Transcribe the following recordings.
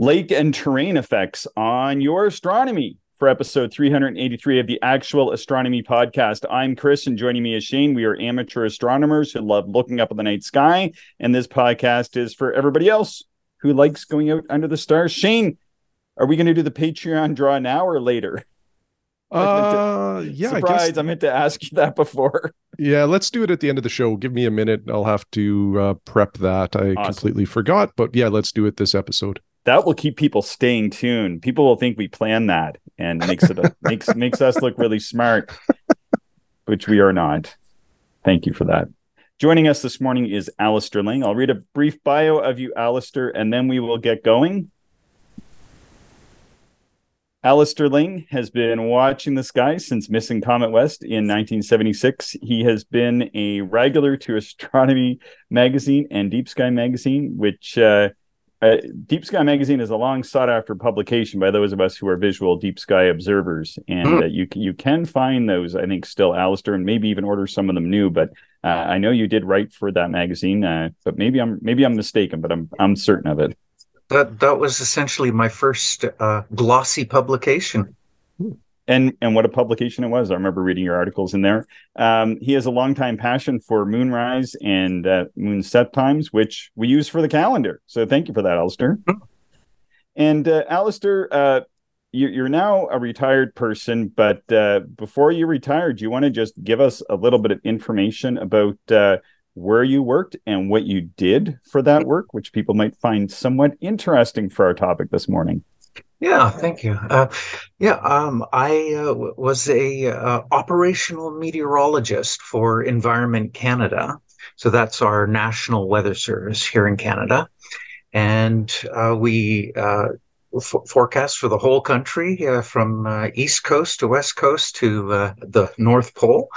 lake and terrain effects on your astronomy for episode 383 of the Actual Astronomy Podcast. I'm Chris, and joining me is Shane. We are amateur astronomers who love looking up at the night sky, and this podcast is for everybody else who likes going out under the stars. Shane, are we going to do the Patreon draw now or later? Uh, yeah. Surprise! I, guess, I meant to ask you that before. Yeah, let's do it at the end of the show. Give me a minute. I'll have to uh, prep that. I awesome. completely forgot, but yeah, let's do it this episode. That will keep people staying tuned. People will think we plan that, and makes it a, makes makes us look really smart, which we are not. Thank you for that. Joining us this morning is Alister Ling. I'll read a brief bio of you, Alister, and then we will get going. Alister Ling has been watching the sky since missing Comet West in 1976. He has been a regular to Astronomy Magazine and Deep Sky Magazine, which uh, uh, Deep Sky Magazine is a long sought after publication by those of us who are visual deep sky observers. And mm. uh, you, you can find those, I think, still, Alister, and maybe even order some of them new. But uh, I know you did write for that magazine, uh, but maybe I'm maybe I'm mistaken, but I'm I'm certain of it that that was essentially my first uh, glossy publication. And and what a publication it was! I remember reading your articles in there. Um, he has a long time passion for moonrise and uh, moon set times, which we use for the calendar. So thank you for that, Alister. Mm-hmm. And uh, Alister, uh, you, are now a retired person, but uh, before you retired, do you want to just give us a little bit of information about uh, where you worked and what you did for that work, which people might find somewhat interesting for our topic this morning. Yeah, thank you. Uh, yeah, um, I uh, was a uh, operational meteorologist for Environment Canada. So that's our national weather service here in Canada, and uh, we uh, f- forecast for the whole country uh, from east coast to west coast to the North Pole.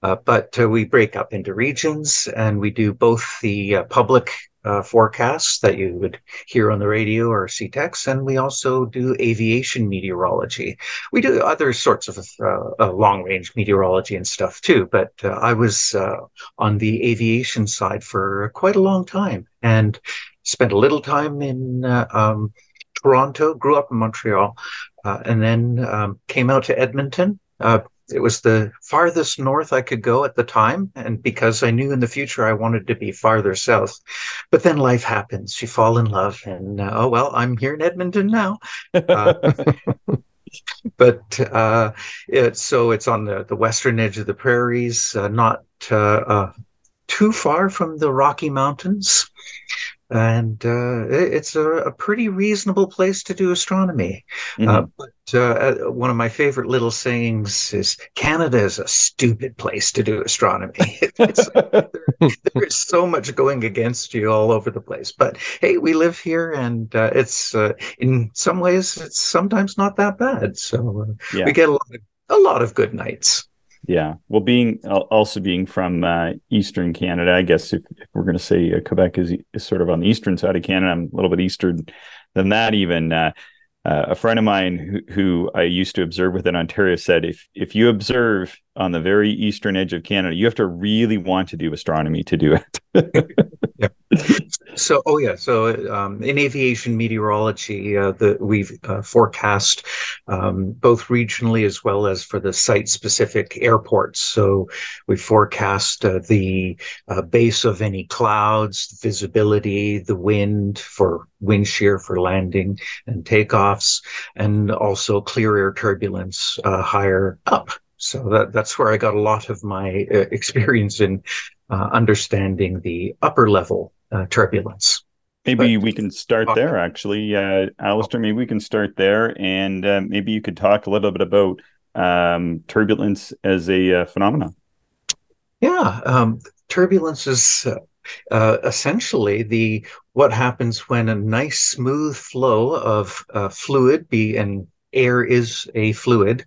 But we break up into regions and we do both the public uh, forecasts that you would hear on the radio or text, and we also do aviation meteorology. We do other sorts of uh, uh, long range meteorology and stuff too, but I was on the aviation side for quite a long time and spent a little time in um, Toronto, grew up in Montreal, and then um, came out to Edmonton. It was the farthest north I could go at the time, and because I knew in the future I wanted to be farther south. But then life happens. You fall in love, and uh, oh well, I'm here in Edmonton now. Uh, but uh, it, so it's on the, the western edge of the prairies, uh, not uh, uh, too far from the Rocky Mountains and uh, it's a, a, pretty reasonable place to do astronomy. Mm-hmm. But uh, one of my favorite little sayings is Canada is a stupid place to do astronomy. there, there's so much going against you all over the place. But hey, we live here, and uh, it's uh, in some ways it's sometimes not that bad. So yeah. we get a lot, of, a lot of good nights. Yeah. Well, being also being from uh, Eastern Canada, I guess if, if we're going to say uh, Quebec is, is sort of on the eastern side of Canada, I'm a little bit eastern than that even. Uh, uh, a friend of mine who, who I used to observe with in Ontario said, if if you observe on the very eastern edge of Canada, you have to really want to do astronomy to do it. yeah. So, oh yeah. So, um, in aviation meteorology, uh, the we've uh, forecast um, both regionally as well as for the site-specific airports. So, we forecast uh, the uh, base of any clouds, visibility, the wind for wind shear for landing and takeoffs, and also clear air turbulence uh, higher up. So that that's where I got a lot of my uh, experience in understanding the upper level uh, turbulence. Maybe but, we can start there, actually, uh, Alister. Maybe we can start there, and uh, maybe you could talk a little bit about um, turbulence as a uh, phenomenon. Yeah, um, turbulence is uh, uh, essentially the what happens when a nice smooth flow of uh, fluid, be and air is a fluid,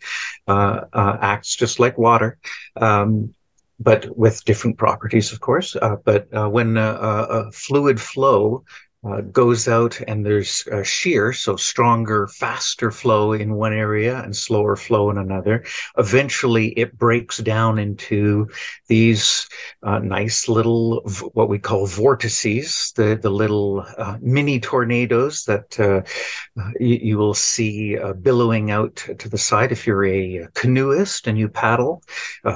uh, uh, acts just like water. Um, but with different properties, of course. Uh, but uh, when a, a, fluid flow uh, goes out and there's a shear, so stronger, faster flow in one area and slower flow in another. Eventually, it breaks down into these uh, nice little, what we call vortices, the, the little uh, mini tornadoes that uh, you, you, will see uh, billowing out to the side if you're a canoeist and you paddle.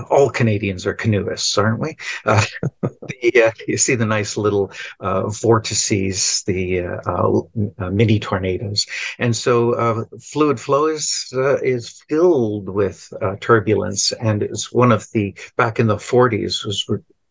All Canadians are canoeists, aren't we? the, you see the nice little vortices the uh, uh, uh, mini tornadoes, and so fluid flow is is filled with turbulence, and it's one of the back in the 40s was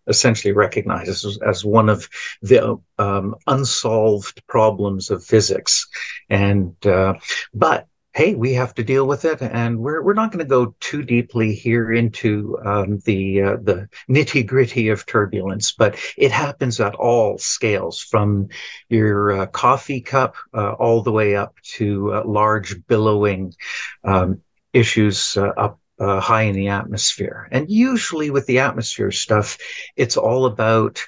essentially recognized as, as one of the um, unsolved problems of physics. And uh, but hey, we have to deal with it, and we're we're not going to go too deeply here into um, the uh, the nitty gritty of turbulence, but it happens at all scales, from your uh, coffee cup uh, all the way up to uh, large billowing um, issues uh, up uh, high in the atmosphere. And usually with the atmosphere stuff, it's all about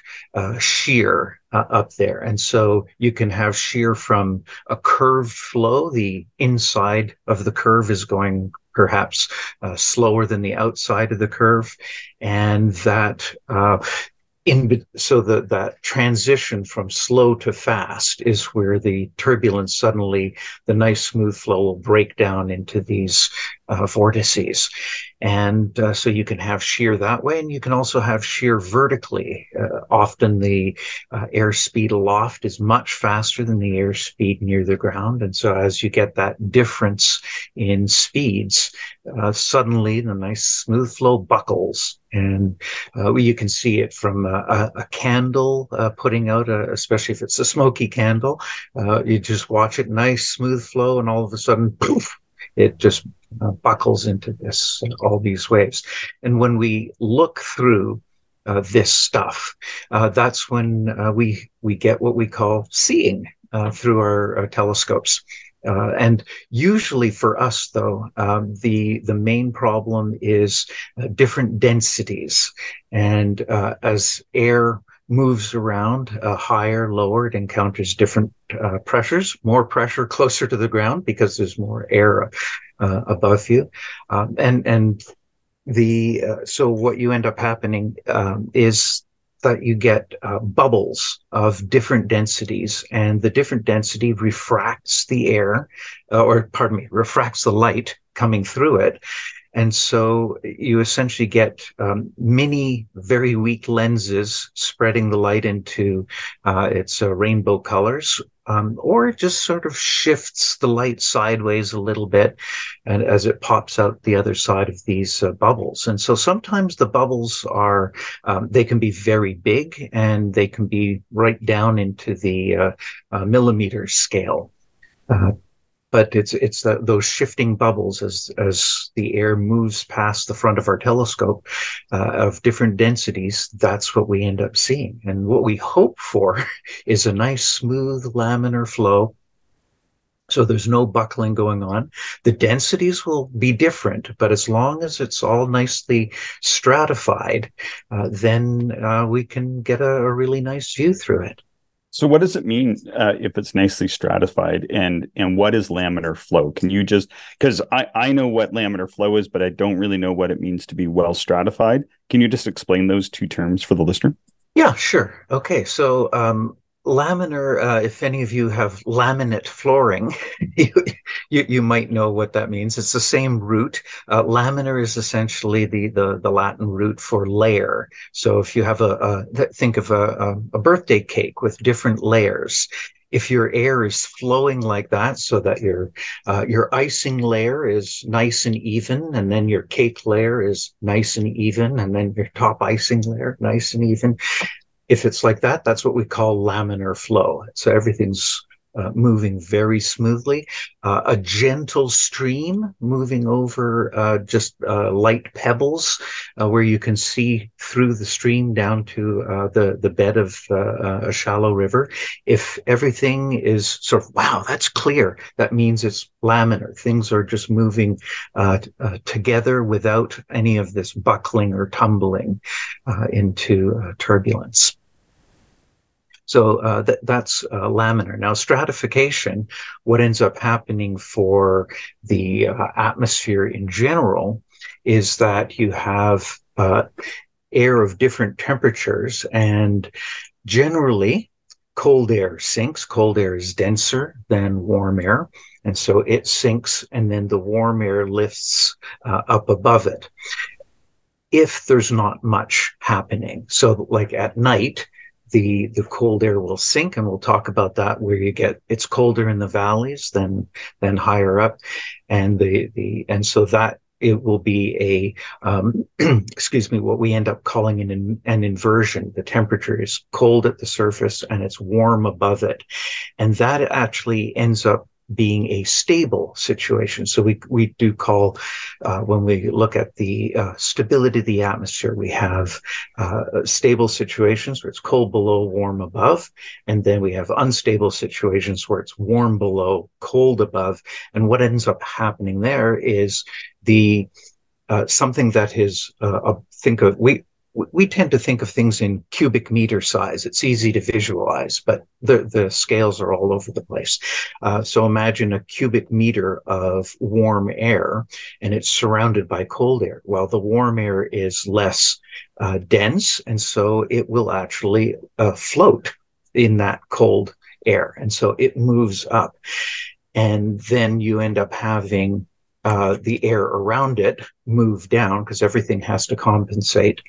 shear uh, up there. And so you can have shear from a curved flow. The inside of the curve is going perhaps uh, slower than the outside of the curve. And that uh, in so that that transition from slow to fast is where the turbulence suddenly the nice smooth flow will break down into these uh, vortices. And uh, so you can have shear that way and you can also have shear vertically. Uh, often the uh, airspeed aloft is much faster than the airspeed near the ground. And so as you get that difference in speeds uh, suddenly the nice smooth flow buckles. And uh, you can see it from a, a candle putting out, a, especially if it's a smoky candle. You just watch it, nice smooth flow, and all of a sudden, poof, it just uh, buckles into this all these waves. And when we look through uh, this stuff, uh, that's when we we get what we call seeing through our, telescopes. Uh, and usually for us, though, um, the the main problem is uh, different densities, and uh, as air moves around uh, higher, lower, it encounters different uh, pressures. More pressure closer to the ground because there's more air uh, above you, um, and and the so what you end up happening um, is that you get uh, bubbles of different densities, and the different density refracts the air, uh, or pardon me, refracts the light coming through it. And so you essentially get um, many very weak lenses spreading the light into uh, its uh, rainbow colors, um, or it just sort of shifts the light sideways a little bit and as it pops out the other side of these uh, bubbles. And so sometimes the bubbles are um, they can be very big and they can be right down into the uh, uh, millimeter scale. Uh, but it's it's the, those shifting bubbles as as the air moves past the front of our telescope uh, of different densities. That's what we end up seeing, and what we hope for is a nice smooth laminar flow. So there's no buckling going on. The densities will be different, but as long as it's all nicely stratified, uh, then uh, we can get a, a really nice view through it. So, what does it mean uh, if it's nicely stratified, and and what is laminar flow? Can you just because I I know what laminar flow is, but I don't really know what it means to be well stratified. Can you just explain those two terms for the listener? Yeah, sure. Okay, so um, laminar uh, if any of you have laminate flooring you, you, you might know what that means. It's the same root. Uh, laminar is essentially the, the the latin root for layer. So if you have a, a think of a, a birthday cake with different layers if your air is flowing like that so that your uh, your icing layer is nice and even and then your cake layer is nice and even and then your top icing layer nice and even if it's like that, that's what we call laminar flow. So everything's uh, moving very smoothly. Uh, a gentle stream moving over uh, just uh, light pebbles, uh, where you can see through the stream down to uh, the the bed of a shallow river. If everything is sort of wow, that's clear. That means it's laminar. Things are just moving together without any of this buckling or tumbling into turbulence. So uh, th- that's uh, laminar. Now, stratification, what ends up happening for the uh, atmosphere in general is that you have uh, air of different temperatures, and generally, cold air sinks. Cold air is denser than warm air. And so it sinks, and then the warm air lifts uh, up above it. If there's not much happening. So, like at night, the the cold air will sink and we'll talk about that where you get it's colder in the valleys than than higher up. And the the and so that it will be a um, excuse me what we end up calling an an inversion. The temperature is cold at the surface and it's warm above it. And that actually ends up being a stable situation. So we we do call uh, when we look at the uh, stability of the atmosphere, we have uh, stable situations where it's cold below, warm above, and then we have unstable situations where it's warm below, cold above. And what ends up happening there is the uh, something that is uh, think of we we tend to think of things in cubic meter size. It's easy to visualize, but the, the scales are all over the place. Uh, so imagine a cubic meter of warm air and it's surrounded by cold air. Well, the warm air is less uh, dense, and so it will actually uh, float in that cold air. And so it moves up. And then you end up having uh, the air around it move down because everything has to compensate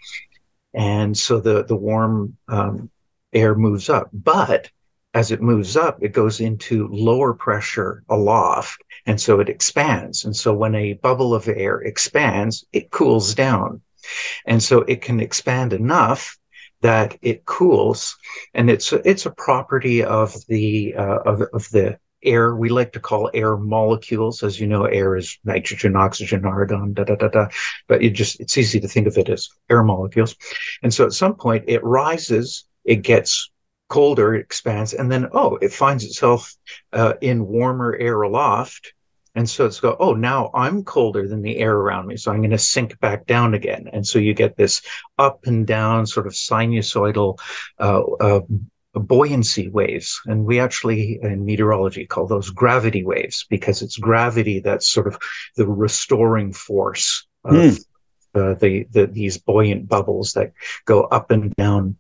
and so the the warm um, air moves up. But as it moves up, it goes into lower pressure aloft, and so it expands. And so when a bubble of air expands, it cools down, and so it can expand enough that it cools, and it's it's a property of the uh, of of the air we like to call air molecules as you know air is nitrogen oxygen argon da da da da but it just it's easy to think of it as air molecules and so at some point it rises it gets colder it expands and then oh it finds itself uh, in warmer air aloft and so it's go, oh, now I'm colder than the air around me. So I'm going to sink back down again. And so you get this up and down sort of sinusoidal uh, uh, buoyancy waves. And we actually, in meteorology, call those gravity waves because it's gravity that's sort of the restoring force of mm. uh, the, the, these buoyant bubbles that go up and down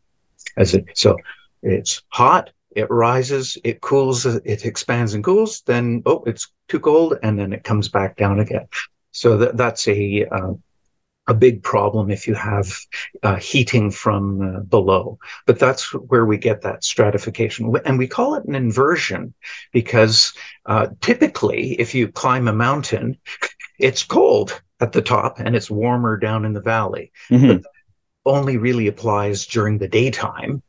as it, so it's hot, it rises, it cools, it expands and cools, then, oh, it's too cold, and then it comes back down again. So that, that's a, uh, a big problem if you have uh, heating from uh, below. But that's where we get that stratification. And we call it an inversion because uh, typically, if you climb a mountain, it's cold at the top and it's warmer down in the valley. Mm-hmm. But only really applies during the daytime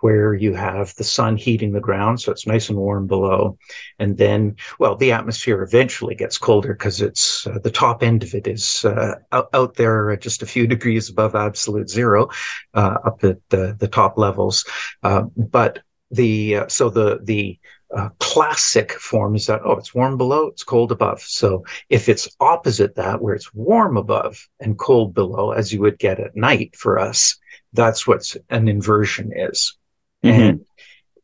where you have the sun heating the ground, so it's nice and warm below. And then, well, the atmosphere eventually gets colder because it's uh, the top end of it is uh, out, out, there just a few degrees above absolute zero, uh, up at the, the top levels. Uh, but the uh, so the the uh, classic form is that oh it's warm below it's cold above so if it's opposite that where it's warm above and cold below as you would get at night for us that's what an inversion is. Mm-hmm. And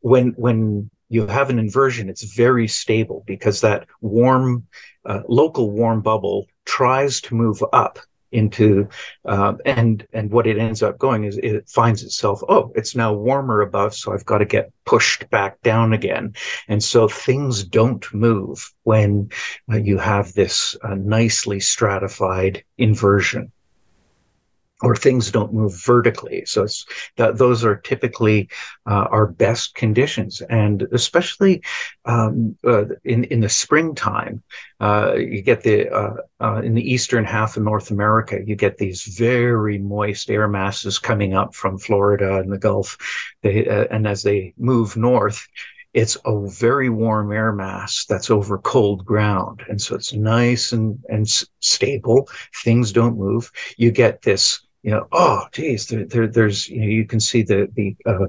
when when you have an inversion, it's very stable because that warm, uh, local warm bubble tries to move up into uh, and and what it ends up going is it finds itself oh it's now warmer above so i've got to get pushed back down again and so things don't move when uh, you have this uh, nicely stratified inversion or things don't move vertically. So those are typically uh, our best conditions, and especially um, uh, in in the springtime, uh, you get the uh, uh, in the eastern half of North America, you get these very moist air masses coming up from Florida and the Gulf, they, uh, and as they move north, it's a very warm air mass that's over cold ground. And so it's nice and, and stable. Things don't move. You get this you know, oh, geez, there, there, there's, you know, you can see the, the, uh,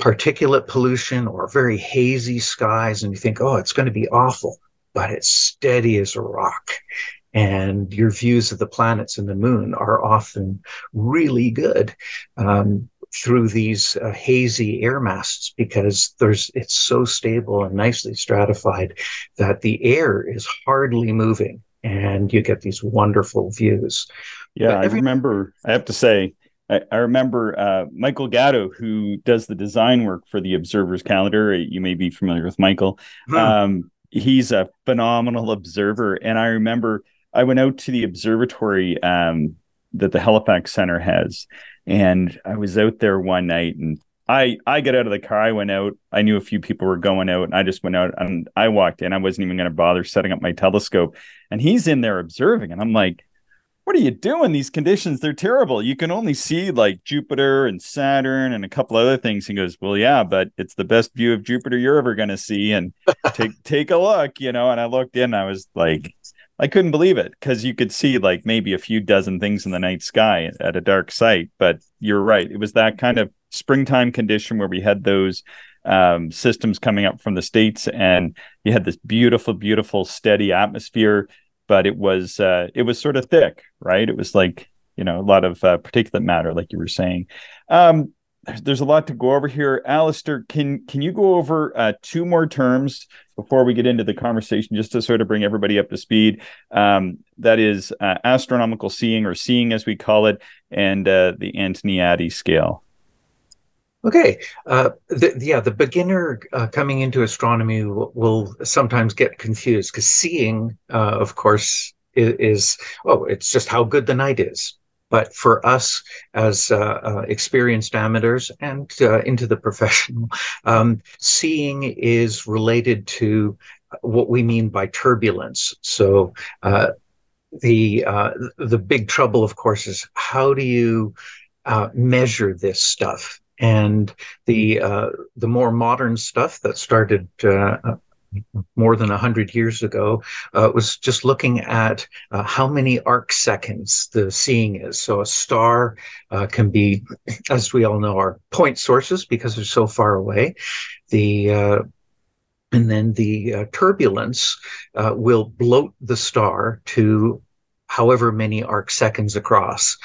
particulate pollution or very hazy skies and you think, oh, it's going to be awful, but it's steady as a rock. And your views of the planets and the moon are often really good. Um, through these uh, hazy air masses because there's it's so stable and nicely stratified that the air is hardly moving and you get these wonderful views. Yeah, every- I remember. I have to say, I, I remember uh, Michael Gatto, who does the design work for the Observer's Calendar. You may be familiar with Michael. Hmm. Um, he's a phenomenal observer, and I remember I went out to the observatory um, that the Halifax Center has, and I was out there one night, and I I got out of the car. I went out. I knew a few people were going out, and I just went out and I walked in. I wasn't even going to bother setting up my telescope, and he's in there observing, and I'm like what are you doing? These conditions, they're terrible. You can only see like Jupiter and Saturn and a couple other things. He goes, Well, yeah, but it's the best view of Jupiter you're ever gonna see. And take take a look, you know. And I looked in, I was like, I couldn't believe it because you could see like maybe a few dozen things in the night sky at a dark site. But you're right. It was that kind of springtime condition where we had those um, systems coming up from the states, and you had this beautiful, beautiful, steady atmosphere but it was uh, it was sort of thick, right? It was like you know a lot of uh, particulate matter, like you were saying. Um, there's, a lot to go over here, Alister. Can can you go over uh, two more terms before we get into the conversation, just to sort of bring everybody up to speed? Um, that is uh, astronomical seeing, or seeing as we call it, and uh, the Antoniadi scale. Okay. Uh, the, yeah, the beginner uh, coming into astronomy will, will sometimes get confused because seeing, uh, of course, is, is, oh, it's just how good the night is. But for us as uh, uh, experienced amateurs and uh, into the professional, um, seeing is related to what we mean by turbulence. So the the big trouble, of course, is how do you measure this stuff? And the uh, the more modern stuff that started uh, more than 100 years ago uh, was just looking at uh, how many arc seconds the seeing is. So a star uh, can be, as we all know, are point sources because they're so far away. The uh, and then the uh, turbulence uh, will bloat the star to however many arc seconds across.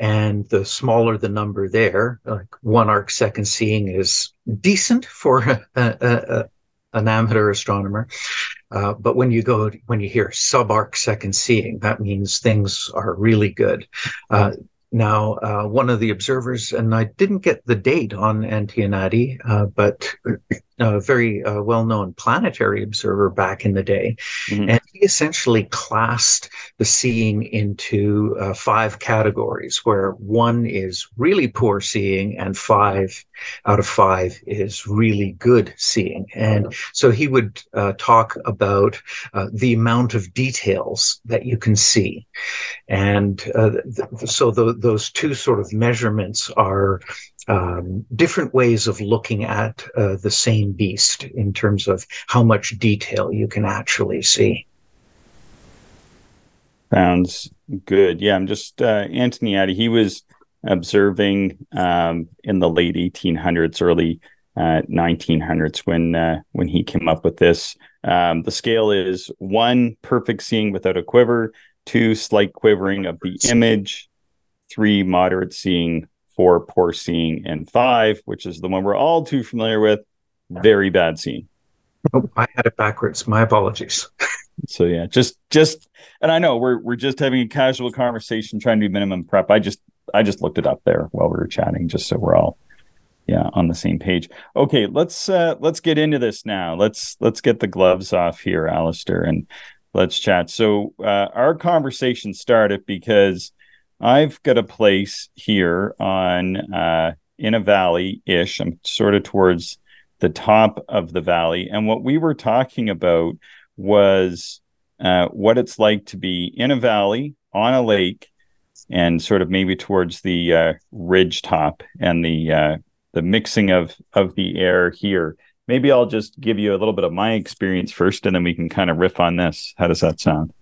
And the smaller the number there, like one arc second seeing is decent for a, a, a, an amateur astronomer. Uh, but when you go, when you hear sub arc second seeing, that means things are really good. Uh, now, uh, one of the observers, and I didn't get the date on Antoniadi, uh, but a very uh, well-known planetary observer back in the day, mm-hmm. and he essentially classed the seeing into uh, five categories, where one is really poor seeing, and five out of five is really good seeing. And so he would uh, talk about uh, the amount of details that you can see, and th- so the those two sort of measurements are um, different ways of looking at uh, the same beast in terms of how much detail you can actually see. Sounds good. Yeah, I'm just uh, Antoniadi. He was observing um, in the late 1800s, early uh, 1900s when uh, when he came up with this. Um, the scale is one perfect seeing without a quiver, two slight quivering of the image, three moderate seeing, four poor seeing, and five, which is the one we're all too familiar with, very bad seeing. Oh, I had it backwards. My apologies. so yeah, just just and I know we're we're just having a casual conversation trying to do minimum prep. I just I just looked it up there while we were chatting just so we're all yeah on the same page. Okay, let's uh let's get into this now. Let's let's get the gloves off here, Alister, and let's chat. So uh our conversation started because I've got a place here on uh, in a valley ish. I'm sort of towards the top of the valley, and what we were talking about was uh, what it's like to be in a valley on a lake, and sort of maybe towards the uh, ridge top and the uh, the mixing of of the air here. Maybe I'll just give you a little bit of my experience first, and then we can kind of riff on this. How does that sound?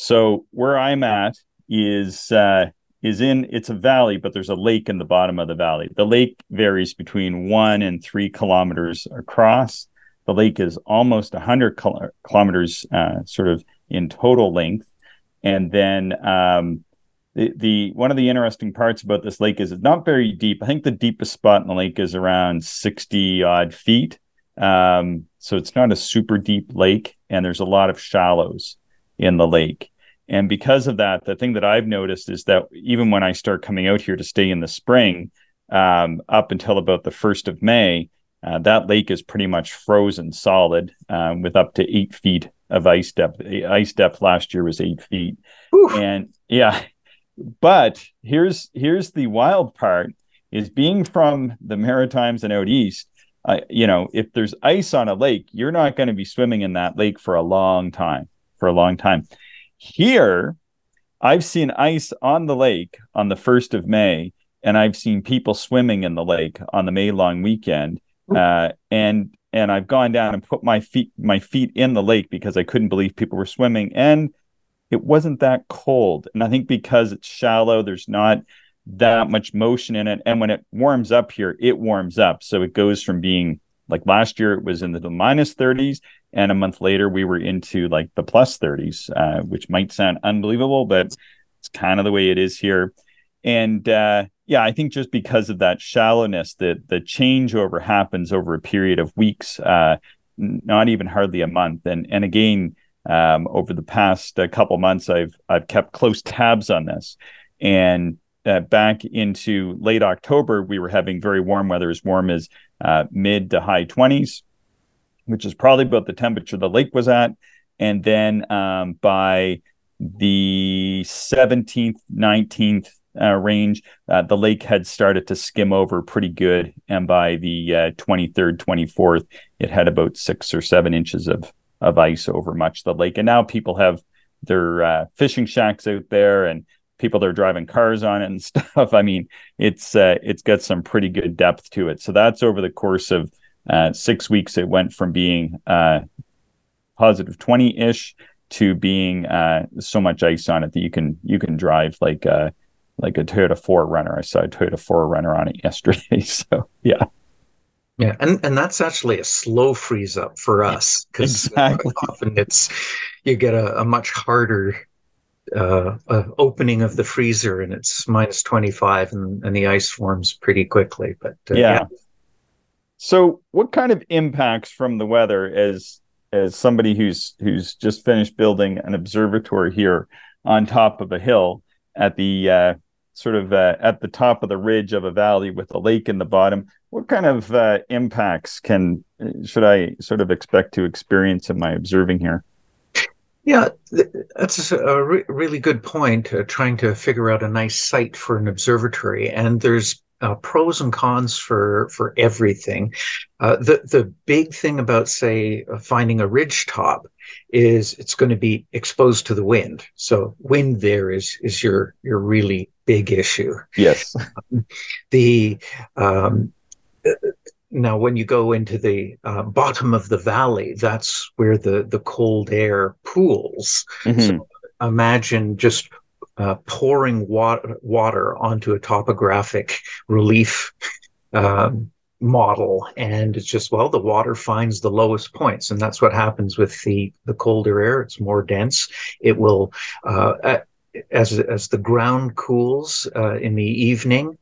So where I'm at is uh, is in it's a valley, but there's a lake in the bottom of the valley. The lake varies between one and three kilometers across. The lake is almost 100 kilometers, uh, sort of in total length, and then um, the, the one of the interesting parts about this lake is it's not very deep. I think the deepest spot in the lake is around 60 odd feet. Um, so it's not a super deep lake, and there's a lot of shallows in the lake. And because of that, the thing that I've noticed is that even when I start coming out here to stay in the spring, um, up until about the 1st of May, uh, that lake is pretty much frozen solid um, with up to eight feet of ice depth. The ice depth last year was eight feet. Oof. And yeah, but here's here's the wild part is being from the Maritimes and out east. Uh, you know, if there's ice on a lake, you're not going to be swimming in that lake for a long time. For a long time. Here, I've seen ice on the lake on the first of May, and I've seen people swimming in the lake on the May long weekend. Uh, and and I've gone down and put my feet my feet in the lake because I couldn't believe people were swimming. And it wasn't that cold. And I think because it's shallow, there's not that much motion in it. And when it warms up here, it warms up. So it goes from being like last year, it was in the minus 30s. And a month later, we were into like the plus 30s, uh, which might sound unbelievable, but it's kind of the way it is here. And uh, yeah, I think just because of that shallowness, the the changeover happens over a period of weeks, uh, not even hardly a month. And and again, um, over the past uh, couple months, I've I've kept close tabs on this, and uh, back into late October, we were having very warm weather, as warm as uh, mid to high twenties, which is probably about the temperature the lake was at, and then um, by the seventeenth, nineteenth. Uh, range, uh, the lake had started to skim over pretty good, and by the 23rd, uh, 24th, it had about six or seven inches of of ice over much of the lake. And now people have their uh, fishing shacks out there and people that are driving cars on it and stuff. I mean, it's uh, it's got some pretty good depth to it. So that's over the course of uh, six weeks. It went from being uh, positive twenty ish to being uh, so much ice on it that you can you can drive like a uh, like a Toyota 4Runner. I saw a Toyota 4Runner on it yesterday. So yeah. Yeah, and and that's actually a slow freeze up for us because exactly. often it's you get a, a much harder uh, uh, opening of the freezer and it's minus 25 and, and the ice forms pretty quickly. But uh, yeah. yeah. So, what kind of impacts from the weather as as somebody who's who's just finished building an observatory here on top of a hill at the uh, sort of uh, at the top of the ridge of a valley with a lake in the bottom. What kind of uh, impacts can should I sort of expect to experience in my observing here? Yeah, that's a re- really good point. Uh, trying to figure out a nice site for an observatory, and there's uh, pros and cons for for everything. Uh, the the big thing about say uh, finding a ridge top is it's going to be exposed to the wind. So wind there is is your your really big issue. Yes. the um, now when you go into the uh, bottom of the valley, that's where the the cold air pools. Mm-hmm. So imagine just uh, pouring water, water onto a topographic relief um, model and it's just well the water finds the lowest points and that's what happens with the the colder air it's more dense it will uh, as as the ground cools uh, in the evening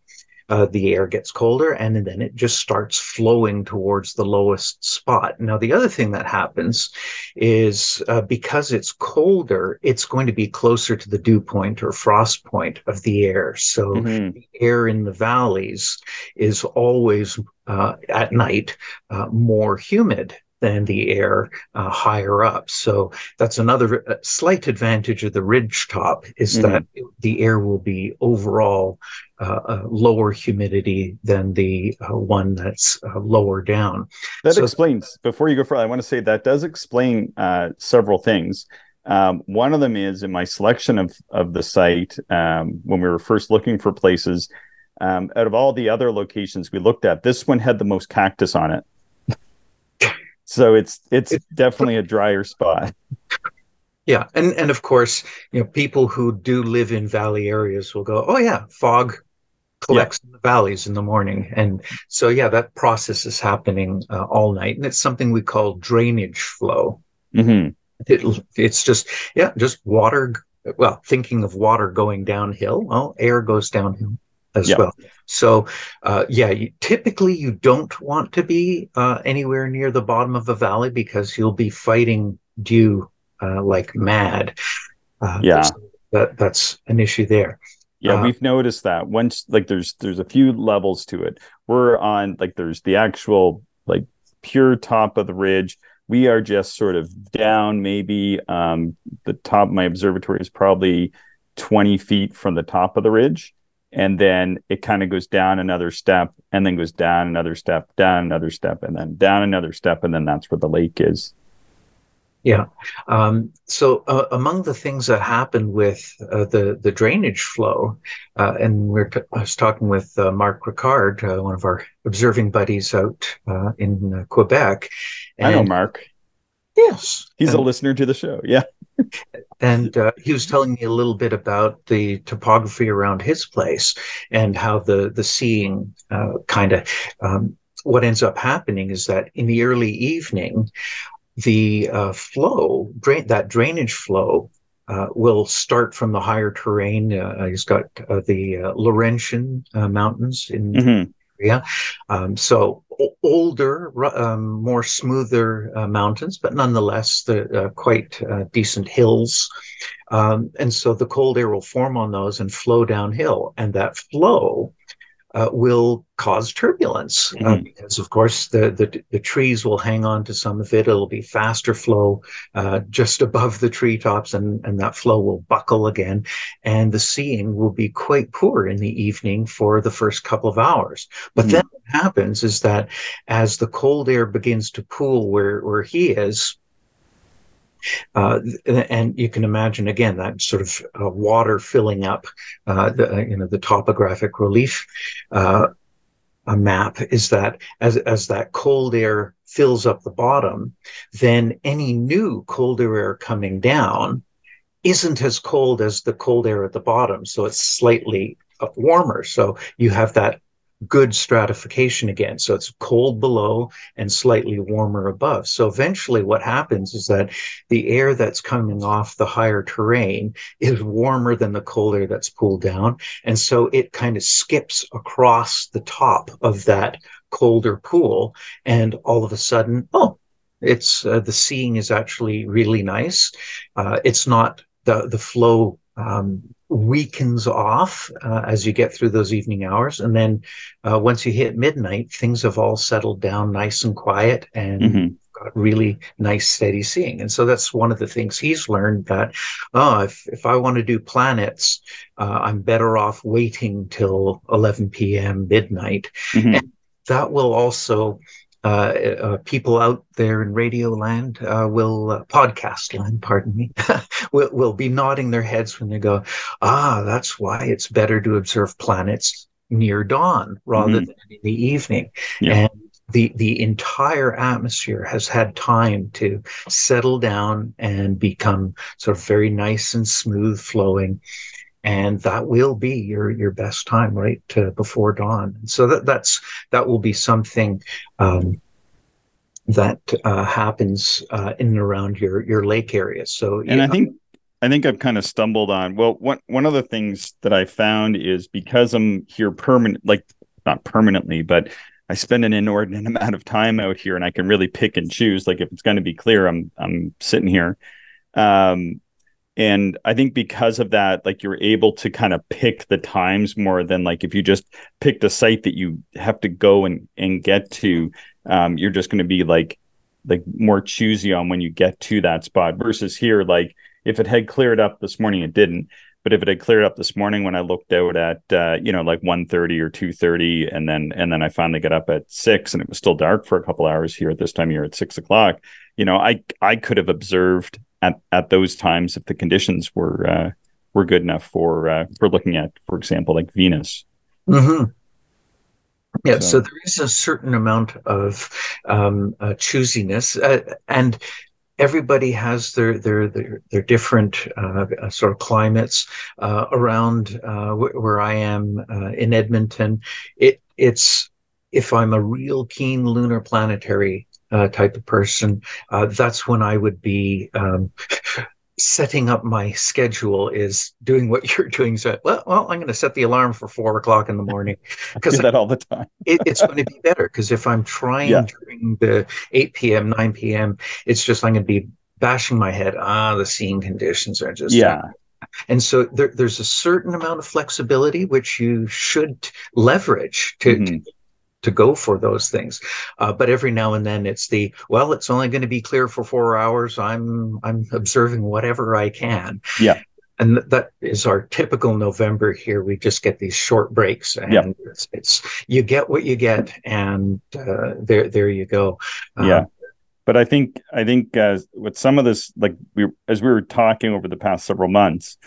uh, the air gets colder and then it just starts flowing towards the lowest spot. Now, the other thing that happens is uh, because it's colder, it's going to be closer to the dew point or frost point of the air. So mm-hmm. the air in the valleys is always uh, at night uh, more humid than the air uh, higher up. So that's another uh, slight advantage of the ridge top is mm-hmm. that the air will be overall uh, lower humidity than the uh, one that's uh, lower down. That so, explains. Before you go further, I want to say that does explain uh, several things. Um, one of them is in my selection of of the site um, when we were first looking for places. Um, out of all the other locations we looked at, this one had the most cactus on it. So it's it's definitely a drier spot. Yeah, and and of course, you know, people who do live in valley areas will go, "Oh yeah, fog collects yeah. in the valleys in the morning. And so, yeah, that process is happening uh, all night. And it's something we call drainage flow. Mm-hmm. It, it's just, yeah, just water well, thinking of water going downhill, well, air goes downhill as well. So, uh, yeah, you, typically you don't want to be uh, anywhere near the bottom of a valley because you'll be fighting dew uh, like mad. Uh, yeah, so that that's an issue there. Yeah, uh, we've noticed that once like there's there's a few levels to it. We're on like there's the actual like pure top of the ridge. We are just sort of down maybe um the top of my observatory is probably 20 feet from the top of the ridge and then it kind of goes down another step and then goes down another step down another step and then down another step and then that's where the lake is. Yeah. Um, so uh, among the things that happened with uh, the the drainage flow uh, and we're t- i was talking with uh, mark ricard uh, one of our observing buddies out uh, in quebec. I know mark yes he's and, a listener to the show yeah and uh, he was telling me a little bit about the topography around his place and how the the seeing uh, kind of um, what ends up happening is that in the early evening the uh, flow drain that drainage flow uh, will start from the higher terrain. Uh, he's got uh, the uh, Laurentian uh, mountains in mm-hmm. Area, um, so older, um, more smoother uh, mountains, but nonetheless the uh, quite uh, decent hills. Um, and so the cold air will form on those and flow downhill, and that flow uh, will cause turbulence uh, mm-hmm. because, of course, the, the, the trees will hang on to some of it. It'll be faster flow uh, just above the treetops, and and that flow will buckle again, and the seeing will be quite poor in the evening for the first couple of hours. But mm-hmm. then what happens is that as the cold air begins to pool where where he is, uh, and you can imagine again that sort of uh, water filling up uh, the uh, you know the topographic relief uh, a map is that as as that cold air fills up the bottom, then any new colder air coming down isn't as cold as the cold air at the bottom, so it's slightly warmer. So you have that good stratification again. So it's cold below and slightly warmer above. So eventually, what happens is that the air that's coming off the higher terrain is warmer than the cold air that's pulled down. And so it kind of skips across the top of that colder pool. And all of a sudden, oh, it's uh, the seeing is actually really nice. Uh, it's not the the flow um, weakens off uh, as you get through those evening hours. And then uh, once you hit midnight, things have all settled down nice and quiet and mm-hmm. got really nice, steady seeing. And so that's one of the things he's learned that, oh, if, if I want to do planets, uh, I'm better off waiting till 11 p.m. midnight. Mm-hmm. And that will also people out there in radio land uh, will uh, podcast land, pardon me, will will be nodding their heads when they go, ah, that's why it's better to observe planets near dawn rather mm-hmm. than in the evening. Yeah. And the the entire atmosphere has had time to settle down and become sort of very nice and smooth flowing and that will be your your best time right to, before dawn so that that's that will be something um, that uh, happens uh, in and around your your lake area so and yeah. i think i think i've kind of stumbled on well one one of the things that i found is because i'm here permanent like not permanently but I spend an inordinate amount of time out here and I can really pick and choose. Like if it's going to be clear, I'm I'm sitting here. Um, and i think because of that like you're able to kind of pick the times more than like if you just picked a site that you have to go and and get to um, you're just going to be like like more choosy on when you get to that spot versus here like if it had cleared up this morning it didn't. But if it had cleared up this morning when i looked out at uh, you know like 1.30 or 2.30 and then and then i finally got up at 6 and it was still dark for a couple hours here at this time of year at 6 o'clock you know i i could have observed at at those times if the conditions were uh, were good enough for uh, for looking at, for example, like Venus. Mm-hmm. Yeah, so. so. there is a certain amount of um, uh, choosiness, uh, and everybody has their their their, their different uh, uh sort of climates uh, around uh, where I am uh, in Edmonton. It it's if I'm a real keen lunar planetary uh, type of person, uh, that's when I would be um, setting up my schedule is doing what you're doing. So, well, well I'm going to set the alarm for four o'clock in the morning because that all the time. it, it's going to be better because if I'm trying yeah. during the 8 p.m., 9 p.m., it's just I'm going to be bashing my head. Ah, the seeing conditions are just yeah. And so there, there's a certain amount of flexibility which you should leverage to, mm-hmm. to to go for those things. Uh, but every now and then it's the well, it's only going to be clear for four hours. I'm I'm observing whatever I can. Yeah. And that is our typical November here. We just get these short breaks, and yeah. it's, it's you get what you get, and uh, there there you go. yeah, um, but I think I think uh, with some of this, like we as we were talking over the past several months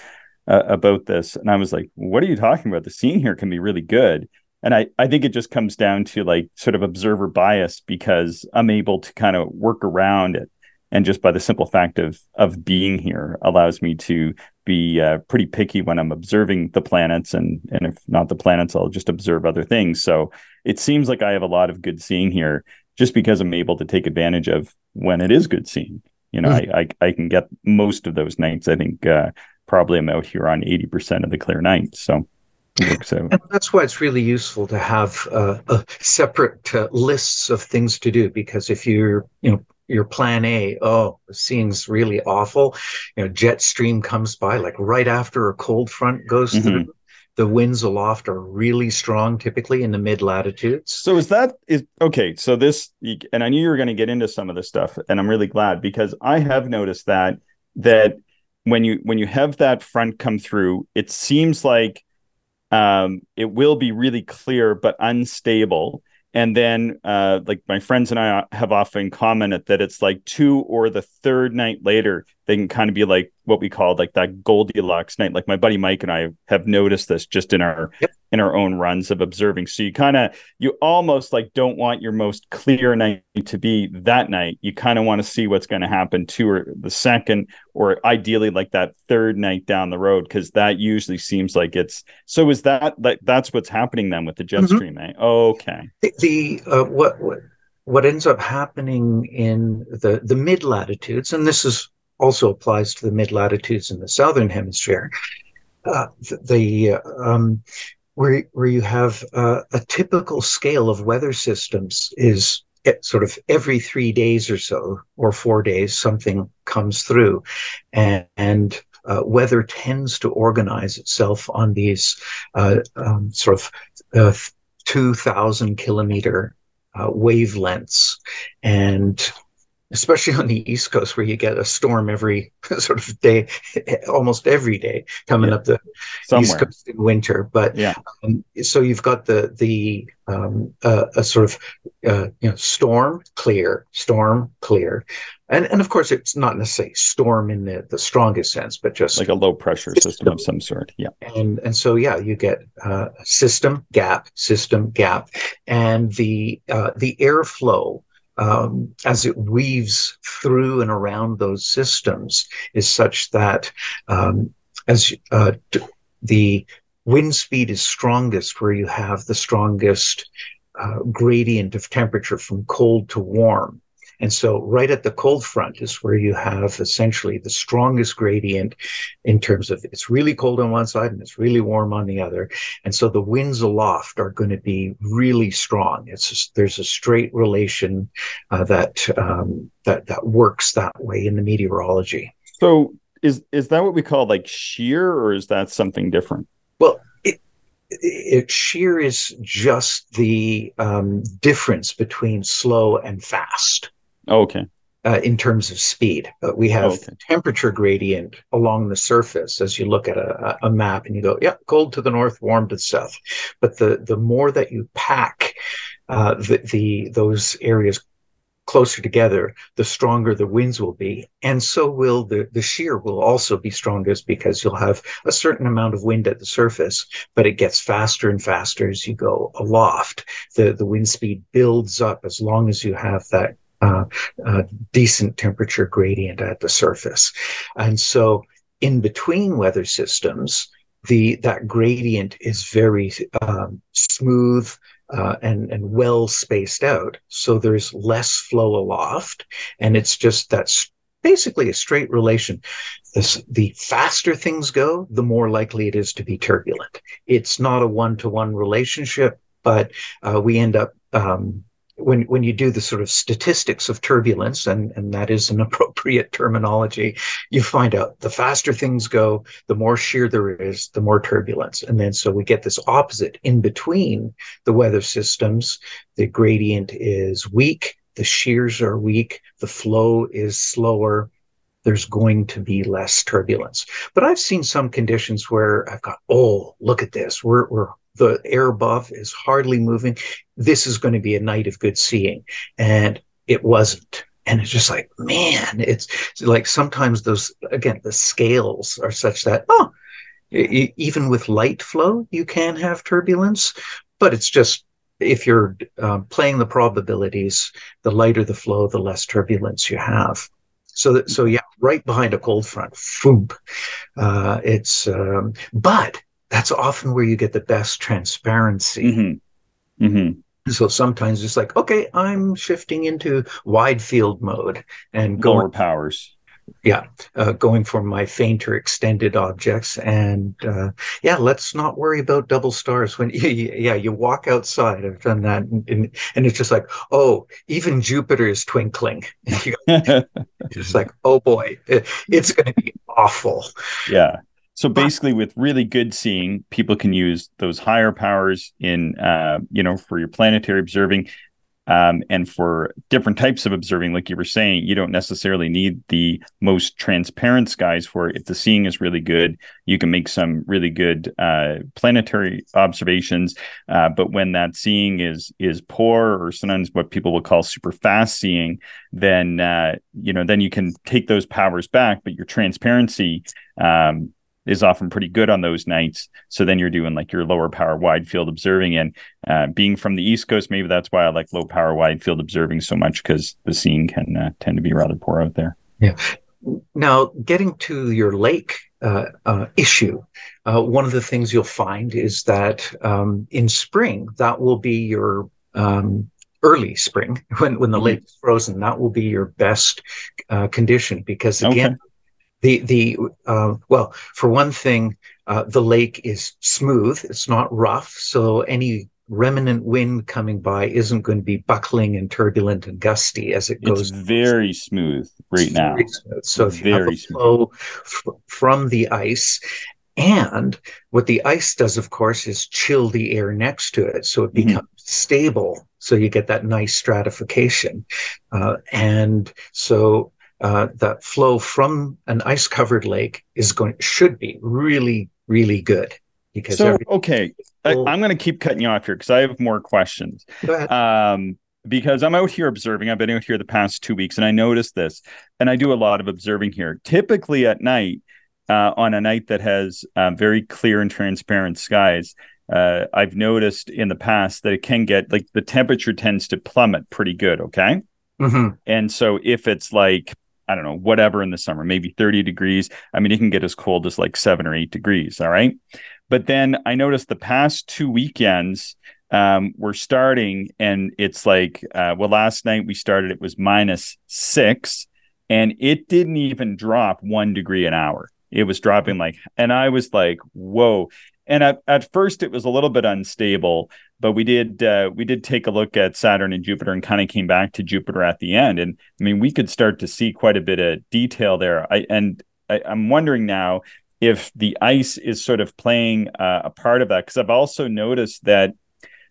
uh, about this, and I was like, "What are you talking about? The scene here can be really good." And I, I think it just comes down to like sort of observer bias because I'm able to kind of work around it. And just by the simple fact of of being here allows me to be uh, pretty picky when I'm observing the planets, and and if not the planets, I'll just observe other things. So it seems like I have a lot of good seeing here, just because I'm able to take advantage of when it is good seeing. You know, mm. I, I, I can get most of those nights. I think uh, probably I'm out here on eighty percent of the clear nights. So out. And that's why it's really useful to have uh, separate uh, lists of things to do because if you're, you know, your plan A, oh, seems really awful. You know, jet stream comes by like right after a cold front goes mm-hmm. through. The winds aloft are really strong, typically in the mid latitudes. So is that is okay? So this, and I knew you were going to get into some of this stuff, and I'm really glad because I have noticed that that when you when you have that front come through, it seems like um, it will be really clear but unstable. And then uh, like my friends and i have often commented that it's like two or the third night later they can kind of be like what we call like that goldilocks night like my buddy mike and i have noticed this just in our yep. in our own runs of observing so you kind of you almost like don't want your most clear night to be that night you kind of want to see what's going to happen to or the second or ideally like that third night down the road because that usually seems like it's so is that like that's what's happening then with the jet mm-hmm. stream eh? okay the, the uh, what what what ends up happening in the the mid latitudes and this is also applies to the mid latitudes in the southern hemisphere. Uh, the um, where where you have uh, a typical scale of weather systems is sort of every three days or so or four days something comes through and, and uh, weather tends to organize itself on these uh, um, sort of uh, 2000 kilometer uh, wavelengths and especially on the East Coast where you get a storm every sort of day, almost every day coming yeah. up the Somewhere. East Coast in winter. But yeah, um, so you've got the the um, uh, a sort of uh, you know storm clear, storm clear, and and of course it's not necessarily storm in the the strongest sense, but just like a low pressure system, system of some sort. Yeah, and and so yeah, you get uh, system gap, system gap, and the uh, the airflow um, as it weaves through and around those systems is such that um, as uh, the wind speed is strongest where you have the strongest uh, gradient of temperature from cold to warm and so, right at the cold front is where you have essentially the strongest gradient in terms of it's really cold on one side and it's really warm on the other. And so, the winds aloft are going to be really strong. It's just, there's a straight relation uh, that um, that that works that way in the meteorology. So, is is that what we call like shear, or is that something different? Well, it, shear is just the um, difference between slow and fast. Oh, okay. Uh, in terms of speed. Uh, we have okay. temperature gradient along the surface as you look at a, a, map and you go, yeah, cold to the north, warm to the south. But the the more that you pack uh, the, the those areas closer together, the stronger the winds will be, and so will the the shear will also be strongest because you'll have a certain amount of wind at the surface, but it gets faster and faster as you go aloft. The the wind speed builds up as long as you have that uh, uh, decent temperature gradient at the surface. And so in between weather systems, the that gradient is very um, smooth uh, and and well spaced out. So there's less flow aloft, and it's just that's basically a straight relation. This, the faster things go, the more likely it is to be turbulent. It's not a one to one relationship, but uh, we end up um, when when you do the sort of statistics of turbulence, and and that is an appropriate terminology, you find out the faster things go, the more shear there is, the more turbulence, and then so we get this opposite in between the weather systems. The gradient is weak, the shears are weak, the flow is slower. There's going to be less turbulence. But I've seen some conditions where I've got, oh, look at this. We're, we're the air buff is hardly moving. This is going to be a night of good seeing. And it wasn't. And it's just like, man, it's like sometimes those, again, the scales are such that, oh, even with light flow, you can have turbulence, but it's just if you're um, playing the probabilities, the lighter the flow, the less turbulence you have. So, that, so yeah, right behind a cold front, foom. Uh, it's, um, but that's often where you get the best transparency. Mm-hmm. Mm-hmm. So sometimes it's like, okay, I'm shifting into wide field mode and lower powers. Yeah, uh, going for my fainter extended objects, and uh, yeah, let's not worry about double stars. When you, yeah, you walk outside. I've done that, and, and it's just like, oh, even Jupiter is twinkling. it's like, oh boy, it, it's going to be awful. Yeah. So basically, with really good seeing, people can use those higher powers in, uh, you know, for your planetary observing, um, and for different types of observing. Like you were saying, you don't necessarily need the most transparent skies for. If the seeing is really good, you can make some really good uh, planetary observations. Uh, but when that seeing is is poor, or sometimes what people will call super fast seeing, then uh, you know, then you can take those powers back, but your transparency. Um, is often pretty good on those nights. So then you're doing like your lower power wide field observing. And uh, being from the East Coast, maybe that's why I like low power wide field observing so much because the scene can uh, tend to be rather poor out there. Yeah. Now, getting to your lake uh, uh issue, uh, one of the things you'll find is that um, in spring, that will be your um, early spring when, when the mm-hmm. lake is frozen. That will be your best uh, condition because again, okay the the uh, well, for one thing, uh, the lake is smooth; it's not rough, so any remnant wind coming by isn't going to be buckling and turbulent and gusty as it goes. It's very smooth right it's now. Smooth. So if very you have a flow f- from the ice, and what the ice does, of course, is chill the air next to it, so it mm-hmm. becomes stable. So you get that nice stratification, uh, and so uh, that flow from an ice covered lake is going should be really really good because so every- okay I, am going to keep cutting you off here because i have more questions um, because i'm out here observing i've been out here the past two weeks and i noticed this and i do a lot of observing here typically at night uh, on a night that has uh, very clear and transparent skies uh, I've noticed in the past that it can get like the temperature tends to plummet pretty good. Okay. Mm-hmm. And so if it's like I don't know, whatever in the summer, maybe 30 degrees. I mean, it can get as cold as like seven or eight degrees. All right. But then I noticed the past two weekends, um, we're starting and it's like, uh, well, last night we started, it was minus six and it didn't even drop one degree an hour. It was dropping like, and I was like, whoa and at, at first it was a little bit unstable but we did uh, we did take a look at saturn and jupiter and kind of came back to jupiter at the end. And i mean we could start to see quite a bit of detail there. I, and I, am wondering now if the ice is sort of playing uh, a part of that because i've also noticed that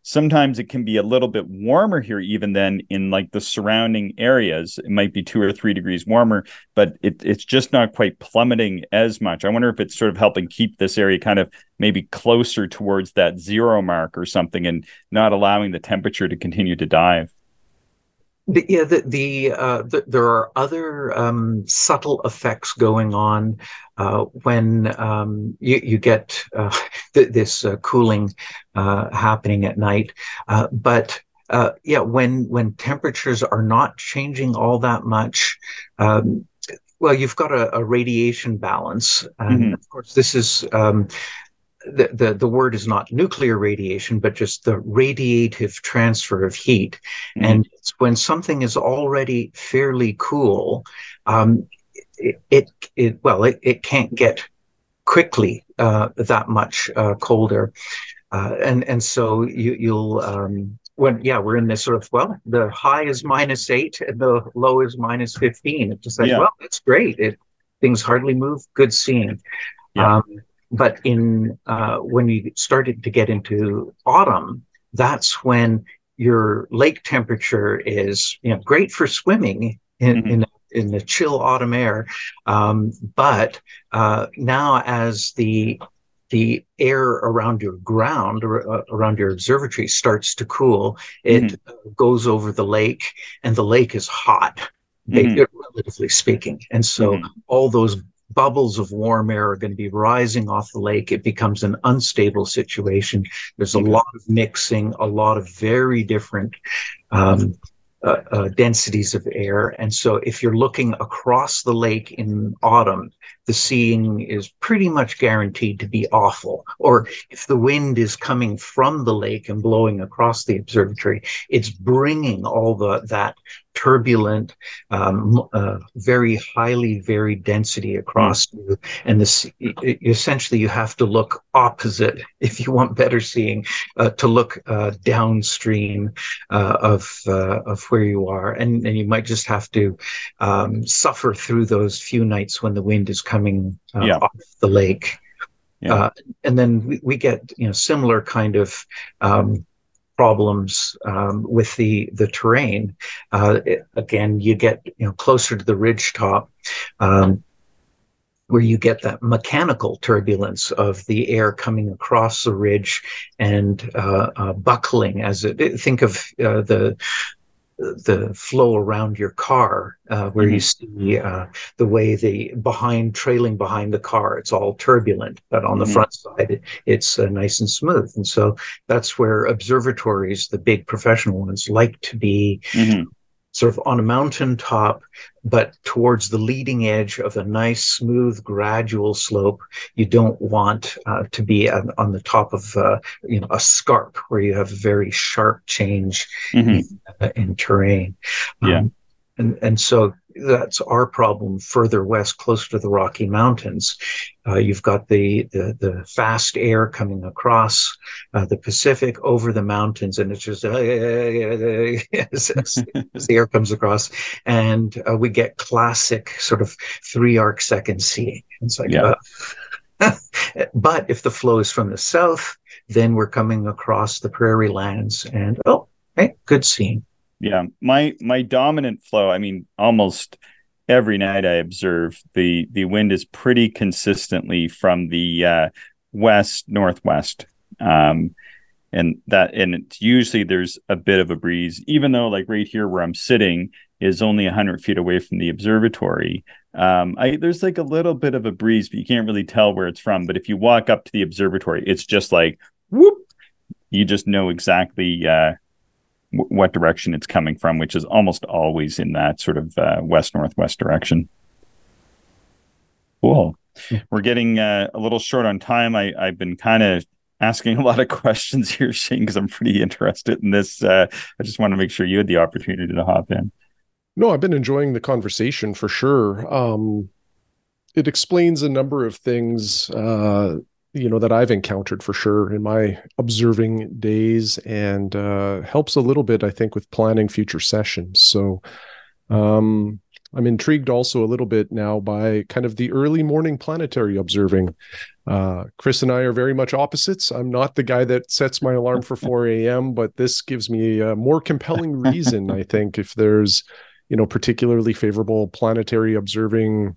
sometimes it can be a little bit warmer here even than in like the surrounding areas. It might be two or three degrees warmer but it, it's just not quite plummeting as much. I wonder if it's sort of helping keep this area kind of maybe closer towards that zero mark or something and not allowing the temperature to continue to dive the, yeah, the, the, uh, the, there are other um, subtle effects going on uh, when um, you, you get uh, th- this uh, cooling uh, happening at night. Uh, but yeah, when when temperatures are not changing all that much, um, well, you've got a, a radiation balance, and mm-hmm. of course, this is um, the, the, the word is not nuclear radiation, but just the radiative transfer of heat. Mm-hmm. And it's when something is already fairly cool, um, it, it, it well, it, it can't get quickly uh, that much uh, colder. Uh, and and so you, you'll um, when yeah we're in this sort of well the high is minus eight and the low is minus 15 it's just like yeah. well that's great it things hardly move good seeing yeah. um, but in uh, when you started to get into autumn that's when your lake temperature is you know great for swimming in, mm-hmm. in in the chill autumn air. Um, but uh, now, as the the air around your ground or uh, around your observatory starts to cool, it mm-hmm. goes over the lake, and the lake is hot, mm-hmm. relatively speaking. And so mm-hmm. all those bubbles of warm air are going to be rising off the lake. It becomes an unstable situation. There's a lot of mixing, a lot of very different um, uh, uh, densities of air. And so if you're looking across the lake in autumn, the seeing is pretty much guaranteed to be awful. Or if the wind is coming from the lake and blowing across the observatory, it's bringing all the that turbulent, um, uh, very highly varied density across mm. you. And this essentially you have to look opposite if you want better seeing, uh, to look uh, downstream uh, of uh, of where you are, and and you might just have to um, suffer through those few nights when the wind is coming uh, yeah. off the lake. Yeah. and then we, we, get you know similar kind of um, problems um, with the the terrain. Uh, it, again, you get you know closer to the ridge top. Um, where you get that mechanical turbulence of the air coming across the ridge and uh, uh, buckling as it think of uh, the the flow around your car, uh, where mm-hmm. you see uh, the way the behind trailing behind the car, it's all turbulent, but on mm-hmm. the front side, it, it's uh, nice and smooth. And so that's where observatories, the big professional ones, like to be mm-hmm sort of on a mountaintop, but towards the leading edge of a nice, smooth, gradual slope. You don't want uh, to be on, on, the top of uh, you know a scarp where you have a very sharp change mm-hmm. in, uh, in, terrain. Yeah. Um, and, and so that's our problem further west, closer to the Rocky Mountains. Uh, you've got the, the, the fast air coming across uh, the Pacific over the mountains, and it's just uh, as, as, the air comes across, and uh, we get classic sort of three arc second seeing. It's like, yeah. But if the flow is from the south, then we're coming across the prairie lands, and oh, hey, good seeing. Yeah, my my dominant flow. I mean, almost every night I observe the the wind is pretty consistently from the uh, west northwest, um, and that and it's usually there's a bit of a breeze. Even though, like right here where I'm sitting is only hundred feet away from the observatory, um, I there's like a little bit of a breeze, but you can't really tell where it's from. But if you walk up to the observatory, it's just like whoop. You just know exactly uh, w- what direction it's coming from, which is almost always in that sort of uh, west northwest direction. Cool. We're getting uh, a little short on time. I, I've been kind of asking a lot of questions here, Shane, because I'm pretty interested in this. Uh, I just want to make sure you had the opportunity to hop in. No, I've been enjoying the conversation for sure. Um, it explains a number of things uh, you know that I've encountered for sure in my observing days and uh, helps a little bit I think with planning future sessions. So um, I'm intrigued also a little bit now by kind of the early morning planetary observing. Uh, Chris and I are very much opposites. I'm not the guy that sets my alarm for 4 a.m., but this gives me a more compelling reason, I think, if there's, you know, particularly favorable planetary observing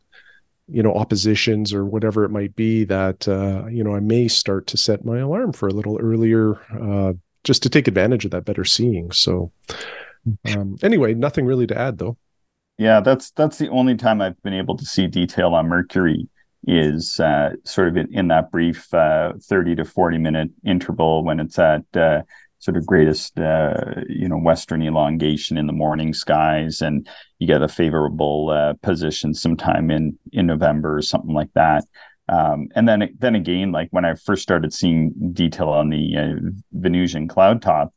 you know oppositions or whatever it might be that uh, you know I may start to set my alarm for a little earlier uh, just to take advantage of that better seeing. So um, anyway, nothing really to add though. Yeah, that's that's the only time I've been able to see detail on Mercury is uh, sort of in, in that brief uh, 30 to 40 minute interval when it's at uh, sort of greatest uh, you know western elongation in the morning skies and you get a favorable uh, position sometime in in november or something like that um, and then then again like when i first started seeing detail on the uh, venusian cloud top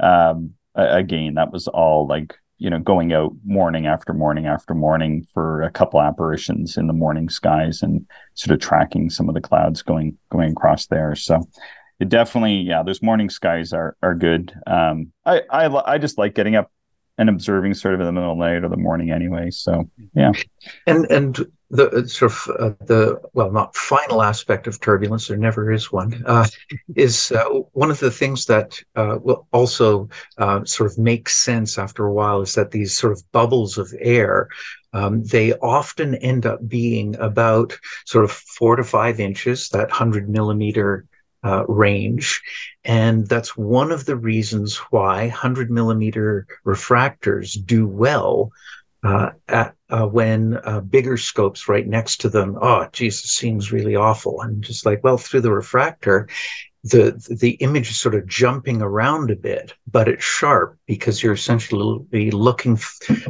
um, again that was all like you know, going out morning after morning after morning for a couple apparitions in the morning skies and sort of tracking some of the clouds going going across there. So it definitely, yeah, those morning skies are are good. Um, I I I just like getting up and observing sort of in the middle of the night or the morning anyway. So yeah, and and the uh, sort of uh, the well, not final aspect of turbulence. There never is one. Uh, is uh, one of the things that uh, will also uh, sort of make sense after a while is that these sort of bubbles of air. Um, they often end up being about sort of four to five inches, that hundred millimeter uh, range. And that's one of the reasons why 100 millimeter refractors do well uh, at, uh, when uh, bigger scopes right next to them. Oh, Jesus, seems really awful. And just like, well, through the refractor, the the image is sort of jumping around a bit, but it's sharp because you're essentially looking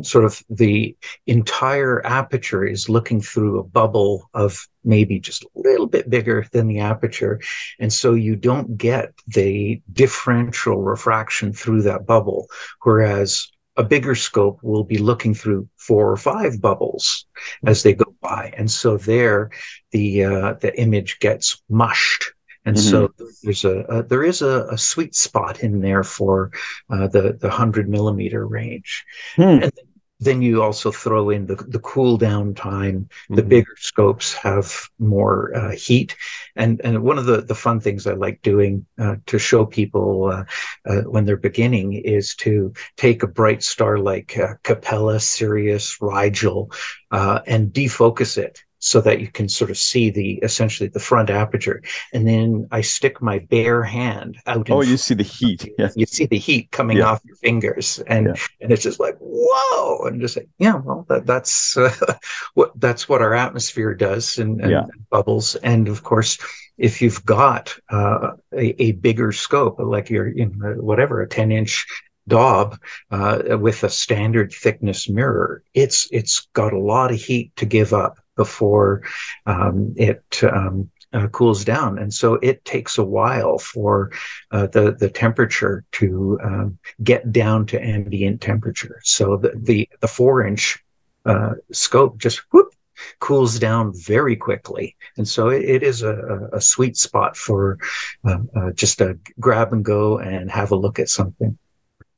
sort of the entire aperture is looking through a bubble of maybe just a little bit bigger than the aperture, and so you don't get the differential refraction through that bubble, whereas a bigger scope will be looking through four or five bubbles as they go by, and so there the uh, the image gets mushed and mm-hmm. so there's a, a, there is a, a, sweet spot in there for uh, the the hundred millimeter range, hmm. and then you also throw in the the cool down time. Mm-hmm. The bigger scopes have more uh, heat, and and one of the the fun things I like doing uh, to show people uh, uh, when they're beginning is to take a bright star like uh, Capella, Sirius, Rigel, and defocus it so that you can sort of see the essentially the front aperture. And then I stick my bare hand out. Oh, you see the heat. Yeah. You see the heat coming yeah. off your fingers, and yeah. and it's just like whoa, and just like yeah, well that, that's uh, what that's what our atmosphere does, and, and, bubbles, and of course. If you've got uh, a, a bigger scope, like your, you know, whatever, a 10 inch Dob uh, with a standard thickness mirror, it's it's got a lot of heat to give up before um, it um, uh, cools down, and so it takes a while for uh, the the temperature to um, get down to ambient temperature. So the the, the four inch uh, scope just whoop, cools down very quickly, and so it, it is a, a, sweet spot for um, uh, just a grab and go and have a look at something.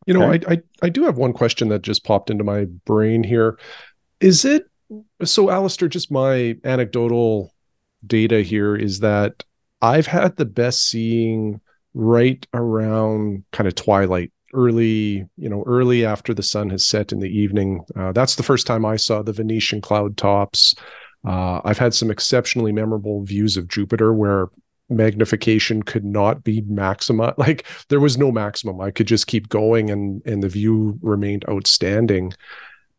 You know, okay. I, I I do have one question that just popped into my brain here. Is it so Alister, just my anecdotal data here is that I've had the best seeing right around kind of twilight, early, you know, early after the sun has set in the evening. Uh, that's the first time I saw the Venusian cloud tops. Uh, I've had some exceptionally memorable views of Jupiter where magnification could not be maximum like there was no maximum i could just keep going and and the view remained outstanding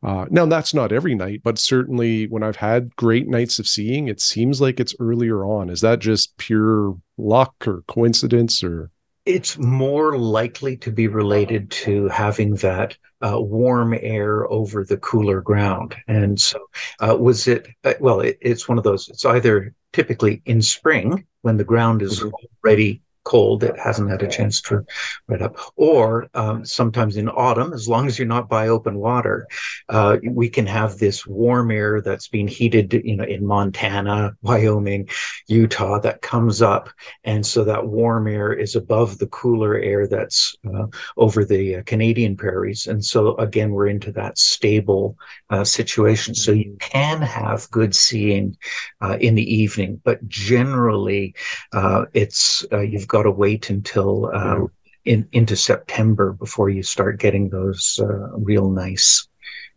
uh, now that's not every night, but certainly when I've had great nights of seeing, it seems like it's earlier on. Is that just pure luck or coincidence or? It's more likely to be related to having that uh, warm air over the cooler ground. And so, uh, was it, uh, well, it, it's one of those, it's either typically in spring when the ground is mm-hmm. already cold, it hasn't had a chance to red up. Or um, sometimes in autumn, as long as you're not by open water, uh, we can have this warm air that's being heated, you know, in Montana, Wyoming, Utah, that comes up, and so that warm air is above the cooler air that's uh, over the uh, Canadian prairies, and so again, we're into that stable uh, situation. So you can have good seeing uh, in the evening, but generally, uh, it's you've got to wait until uh, in, into September before you start getting those uh, real nice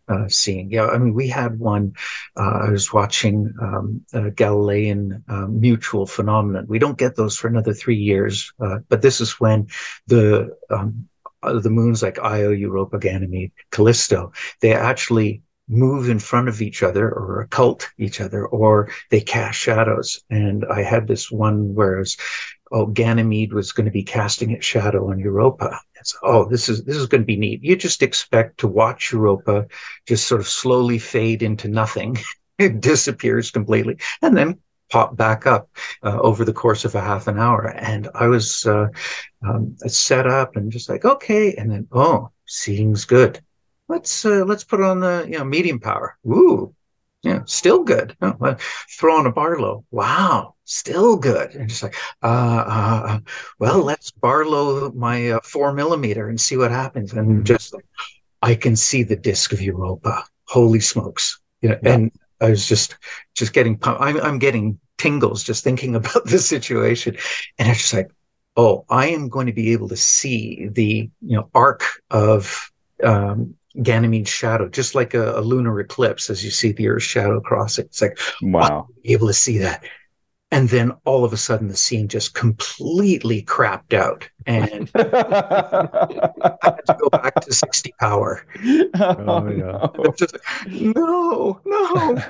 uh, seeing. Yeah, I mean, we had one. Uh, I was watching um, Galilean um, mutual phenomenon. We don't get those for another three years, uh, but this is when the um, uh, the moons like Io, Europa, Ganymede, Callisto, they actually move in front of each other or occult each other or they cast shadows. And I had this one where oh, Ganymede was going to be casting its shadow on Europa. It's, oh, this is this is going to be neat. You just expect to watch Europa just sort of slowly fade into nothing. it disappears completely, and then pop back up uh, over the course of a half an hour. And I was uh, um, set up and just like, okay, and then oh, seeing's good. let's uh, let's put on the you know medium power. Ooh, yeah, still good. Oh, throw on a Barlow. Wow, still good. And just like, uh, uh, well, let's Barlow my uh, four millimeter and see what happens. And just like, I can see the disc of Europa. Holy smokes! You know, yeah. and I was just just getting pumped. I'm, I'm getting tingles just thinking about the situation, and I was just like, oh, I am going to be able to see the you know arc of um, Ganymede's shadow, just like a, a, lunar eclipse, as you see the Earth's shadow crossing. It's like wow, able to see that. And then all of a sudden, the scene just completely crapped out, and I had to go back to sixty power. Oh, oh yeah. Just, no, no.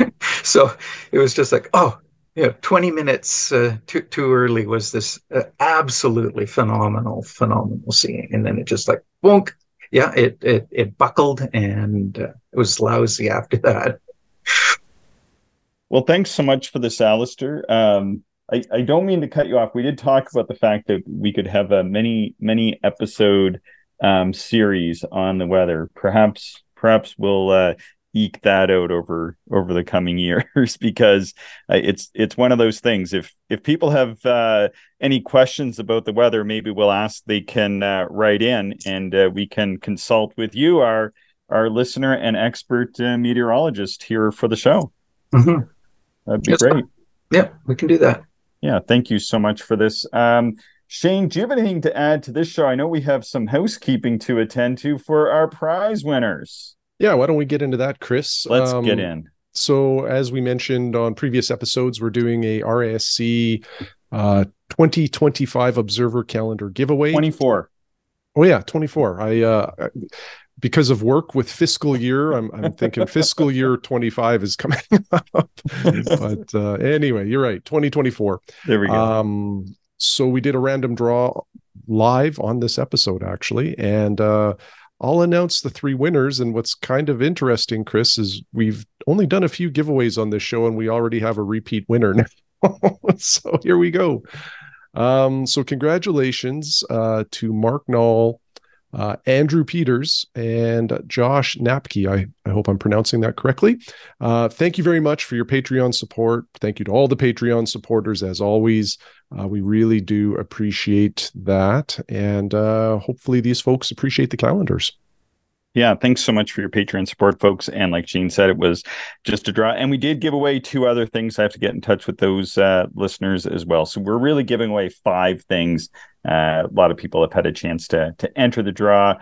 so it was just like, oh, yeah, 20 minutes uh, too, too early was this uh, absolutely phenomenal, phenomenal scene. And then it just like, boonk. Yeah, it, it, it buckled and uh, it was lousy after that. Well, thanks so much for this, Alister. Um, I, I don't mean to cut you off. We did talk about the fact that we could have a many, many episode um, series on the weather. Perhaps, perhaps we'll uh, eke that out over over the coming years because uh, it's it's one of those things if if people have uh, any questions about the weather maybe we'll ask they can uh, write in and uh, we can consult with you our our listener and expert uh, meteorologist here for the show mm-hmm. that'd be great yeah we can do that yeah thank you so much for this um, Shane, do you have anything to add to this show? I know we have some housekeeping to attend to for our prize winners. Yeah, why don't we get into that, Chris? Let's um, get in. So, as we mentioned on previous episodes, we're doing a RASC uh, 2025 Observer Calendar giveaway. 24. Oh yeah, 24. I uh, because of work with fiscal year, I'm, I'm thinking fiscal year 25 is coming up. but uh, anyway, you're right. 2024. There we go. Um, so we did a random draw live on this episode actually, and uh, I'll announce the three winners. And what's kind of interesting, Chris, is we've only done a few giveaways on this show and we already have a repeat winner now. so here we go. Um, so congratulations uh, to Mark Knoll, uh, Andrew Peters, and Josh Napke. I, I hope I'm pronouncing that correctly. Uh, thank you very much for your Patreon support. Thank you to all the Patreon supporters, as always. Uh, we really do appreciate that. And uh, hopefully, these folks appreciate the calendars. Yeah, thanks so much for your Patreon support, folks. And like Shane said, it was just a draw. And we did give away two other things. I have to get in touch with those uh, listeners as well. So we're really giving away five things. Uh, a lot of people have had a chance to to enter the draw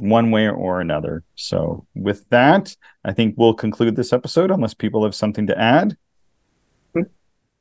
one way or another. So with that, I think we'll conclude this episode unless people have something to add.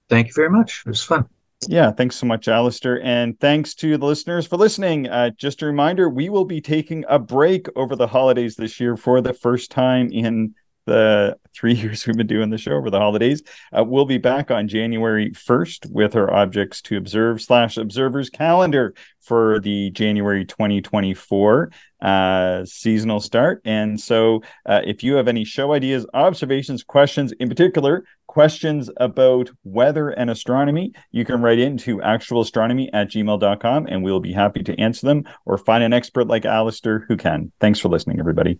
Thank you very much. It was fun. Yeah, thanks so much, Alister. And thanks to the listeners for listening. Uh, just a reminder we will be taking a break over the holidays this year for the first time in the three years we've been doing the show over the holidays. Uh, we'll be back on January 1st with our objects to observe slash observers calendar for the January 2024 uh, seasonal start. And so uh, if you have any show ideas, observations, questions, in particular, questions about weather and astronomy, you can write into actualastronomy at gmail.com and we'll be happy to answer them or find an expert like Alister who can. Thanks for listening, everybody.